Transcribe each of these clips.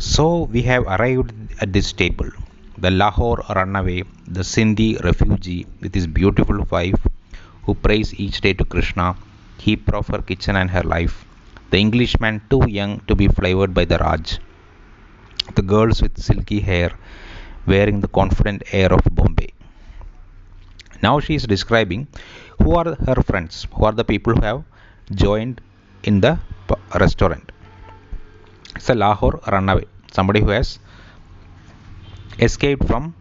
So we have arrived at this table. The Lahore runaway, the Sindhi refugee with his beautiful wife who prays each day to Krishna, keeper of her kitchen and her life, the Englishman too young to be flavored by the Raj, the girls with silky hair wearing the confident air of Bombay. Now she is describing who are her friends, who are the people who have joined in the restaurant. It's a Lahore runaway, somebody who has escaped from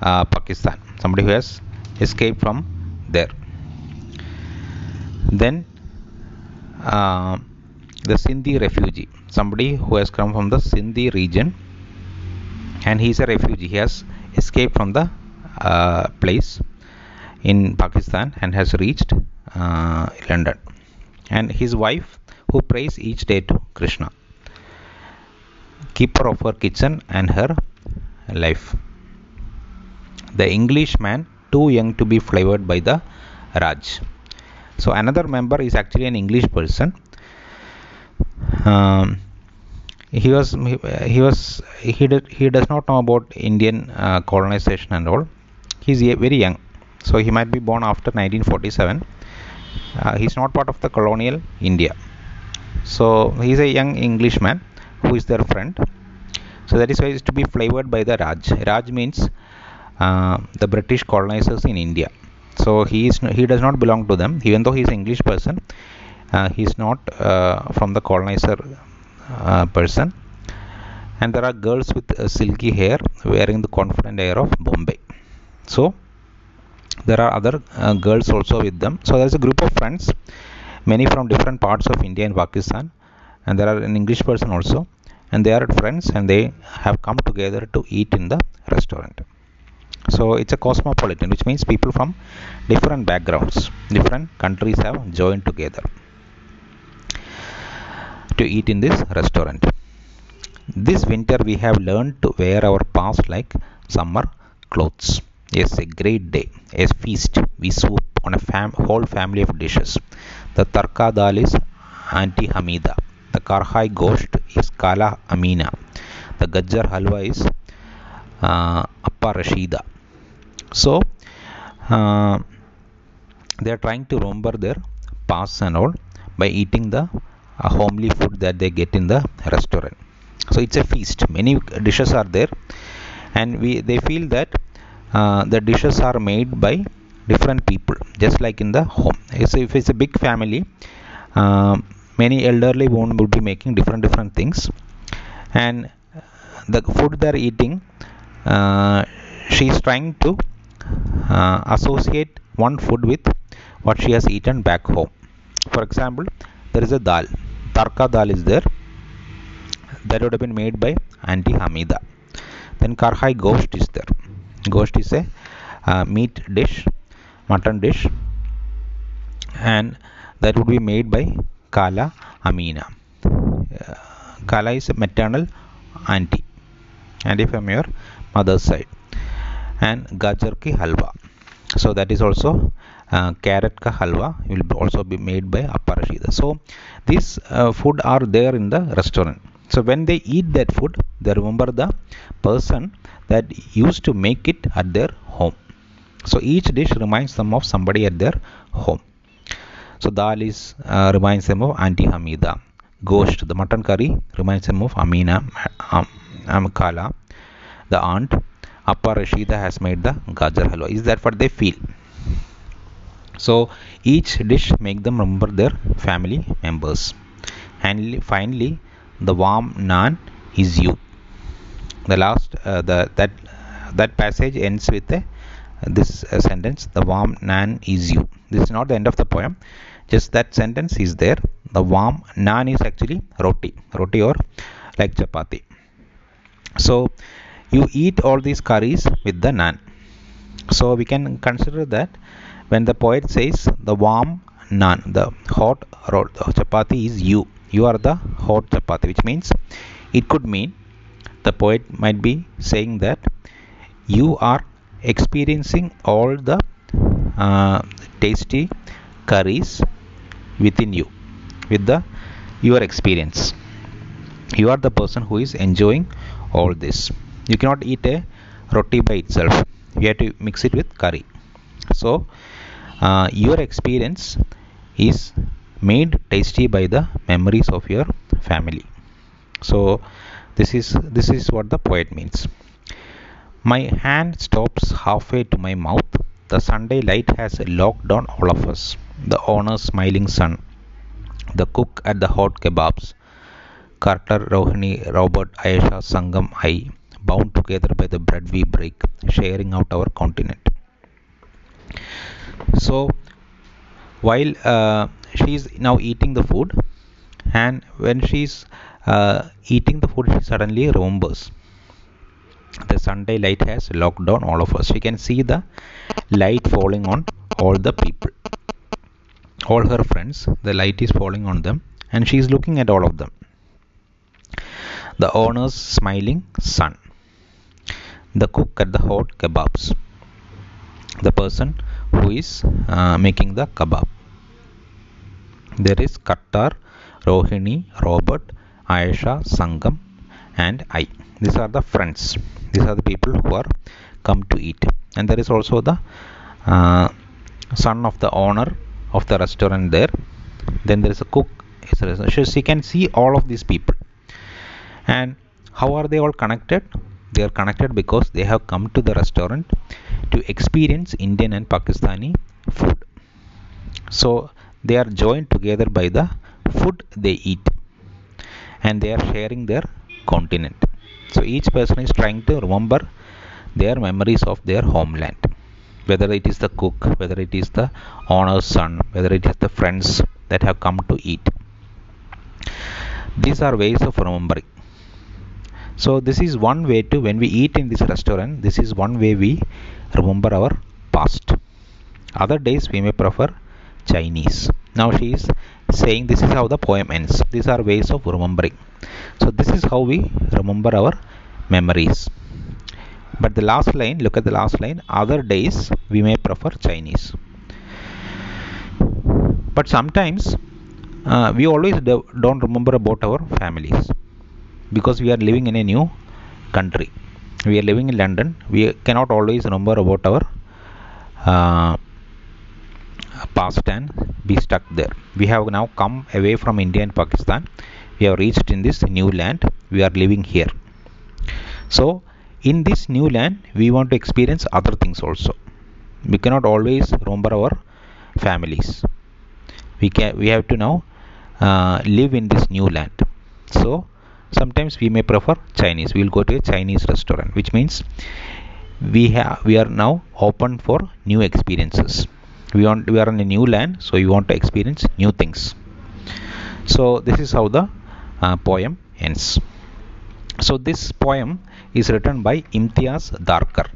uh, Pakistan, somebody who has escaped from there. Then uh, the Sindhi refugee, somebody who has come from the Sindhi region and he is a refugee. He has escaped from the uh, place in Pakistan and has reached uh, London. And his wife, who prays each day to Krishna, keeper of her kitchen and her life. The Englishman, too young to be flavored by the Raj. So another member is actually an English person. Um, he was he, was he did, he does not know about Indian uh, colonization and all. He's very young, so he might be born after 1947. Uh, he's not part of the colonial India. So he's a young Englishman who is their friend. So that is why it's to be flavored by the Raj. Raj means uh, the British colonizers in India. So he is he does not belong to them, even though he is English person. Uh, he is not uh, from the colonizer uh, person. And there are girls with uh, silky hair wearing the confident air of Bombay. So there are other uh, girls also with them. So there is a group of friends, many from different parts of India and Pakistan, and there are an English person also, and they are friends and they have come together to eat in the restaurant. So it's a cosmopolitan, which means people from different backgrounds, different countries have joined together to eat in this restaurant. This winter we have learned to wear our past like summer clothes. Yes, a great day, a feast. We swoop on a fam- whole family of dishes. The tarka dal is Auntie Hamida. The karhai gosht is Kala Amina. The gajjar halwa is uh, Appa Rashida. So, uh, they are trying to remember their past and all by eating the uh, homely food that they get in the restaurant so it's a feast many dishes are there and we they feel that uh, the dishes are made by different people just like in the home so if it's a big family uh, many elderly women would be making different different things. And the food they're eating uh, she's trying to uh, associate one food with what she has eaten back home. For example there is a dal. Tarka dal is there. That would have been made by Auntie Hamida. Then Karhai Gosht is there. Gosht is a uh, meat dish, mutton dish, and that would be made by Kala Amina. Kala is a maternal auntie, auntie from your mother's side, and Gajar ki halwa. So that is also uh, carrot ka halwa will also be made by Appa Rashida. So these uh, food are there in the restaurant so when they eat that food they remember the person that used to make it at their home so each dish reminds them of somebody at their home so dal is uh, reminds them of auntie hamida. Gosht the mutton curry reminds them of amina um, amkala the aunt appa rashida has made the gajar halwa. Is that what they feel? So each dish make them remember their family members. And finally the warm naan is you. The last uh, the that that passage ends with a, this uh, sentence the warm naan is you. This is not the end of the poem. Just that sentence is there. The warm naan is actually roti. Roti or like chapati. So you eat all these curries with the naan so we can consider that when the poet says the warm naan the hot chapati is you. You are the hot chapati which means it could mean the poet might be saying that you are experiencing all the uh, tasty curries within you with the your experience. You are the person who is enjoying all this. You cannot eat a roti by itself. You have to mix it with curry. So uh, your experience is made tasty by the memories of your family. So this is this is what the poet means my hand stops halfway to my mouth. The sunday light has locked down all of us. The owner's smiling son. The cook at the hot kebabs. Carter, Rohini, Robert, Ayesha, Sangam, I, bound together by the bread we break, sharing out our continent. So, while uh, she is now eating the food, and when she's uh, eating the food, she suddenly remembers the Sunday light has locked down all of us. we can see the light falling on all the people, all her friends. The light is falling on them, and she is looking at all of them the owner's smiling son, the cook at the hot kebabs, the person who is uh, making the kebab. There is Kattar, Rohini, Robert, Ayesha, Sangam, and I. These are the friends. These are the people who are come to eat. And there is also the uh, son of the owner of the restaurant there. Then there is a cook. So she can see all of these people and how are they all connected they are connected because they have come to the restaurant to experience indian and pakistani food so they are joined together by the food they eat and they are sharing their continent so each person is trying to remember their memories of their homeland. Whether it is the cook whether it is the owner's son whether it is the friends that have come to eat. These are ways of remembering. So this is one way to when we eat in this restaurant this is one way we remember our past. Other days we may prefer chinese now she is saying this is how the poem ends. These are ways of remembering. So this is how we remember our memories. But the last line look at the last line. Other days we may prefer chinese. But sometimes uh, we always do, don't remember about our families. Because we are living in a new country. We are living in london. We cannot always remember about our uh, past and be stuck there. We have now come away from india and pakistan. We have reached in this new land. We are living here. So in this new land we want to experience other things also. We cannot always remember our families. We can we have to now uh, live in this new land. So sometimes we may prefer chinese. We will go to a chinese restaurant which means we have we are now open for new experiences we want we are in a new land so we want to experience new things. So this is how the uh, poem ends. So this poem is written by imtiaz dharker.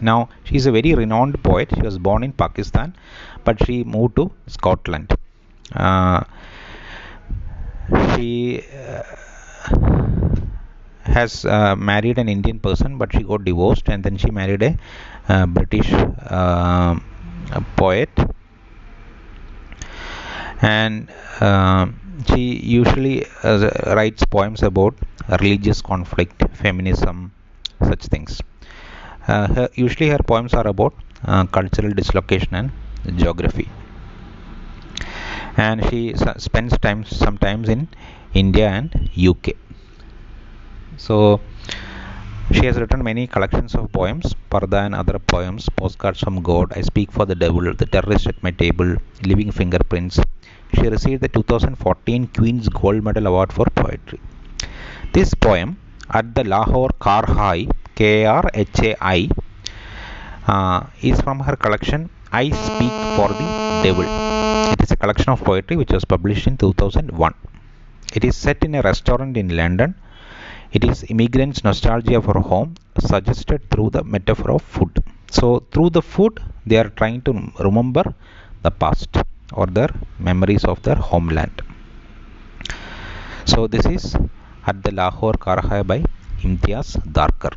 Now she is a very renowned poet. She was born in pakistan but she moved to scotland. Uh, she uh, has uh, married an Indian person, but she got divorced and then she married a uh, British uh, poet. And uh, she usually uh, writes poems about religious conflict, feminism, such things. Uh, her, usually, her poems are about cultural dislocation and geography. And she spends time sometimes in India and UK. So she has written many collections of poems, Purdah and other poems, postcards from God, I speak for the devil, the terrorist at my table, living fingerprints. She received the 2014 Queen's Gold Medal Award for Poetry. This poem, at the Lahore Karhai, K-R-H-A-I, uh, is from her collection I Speak for the Devil. It is a collection of poetry which was published in 2001. It is set in a restaurant in London. It is immigrants' nostalgia for home suggested through the metaphor of food. So, through the food, they are trying to remember the past or their memories of their homeland. So, this is at the Lahore Karahai by Imtiaz Dharker.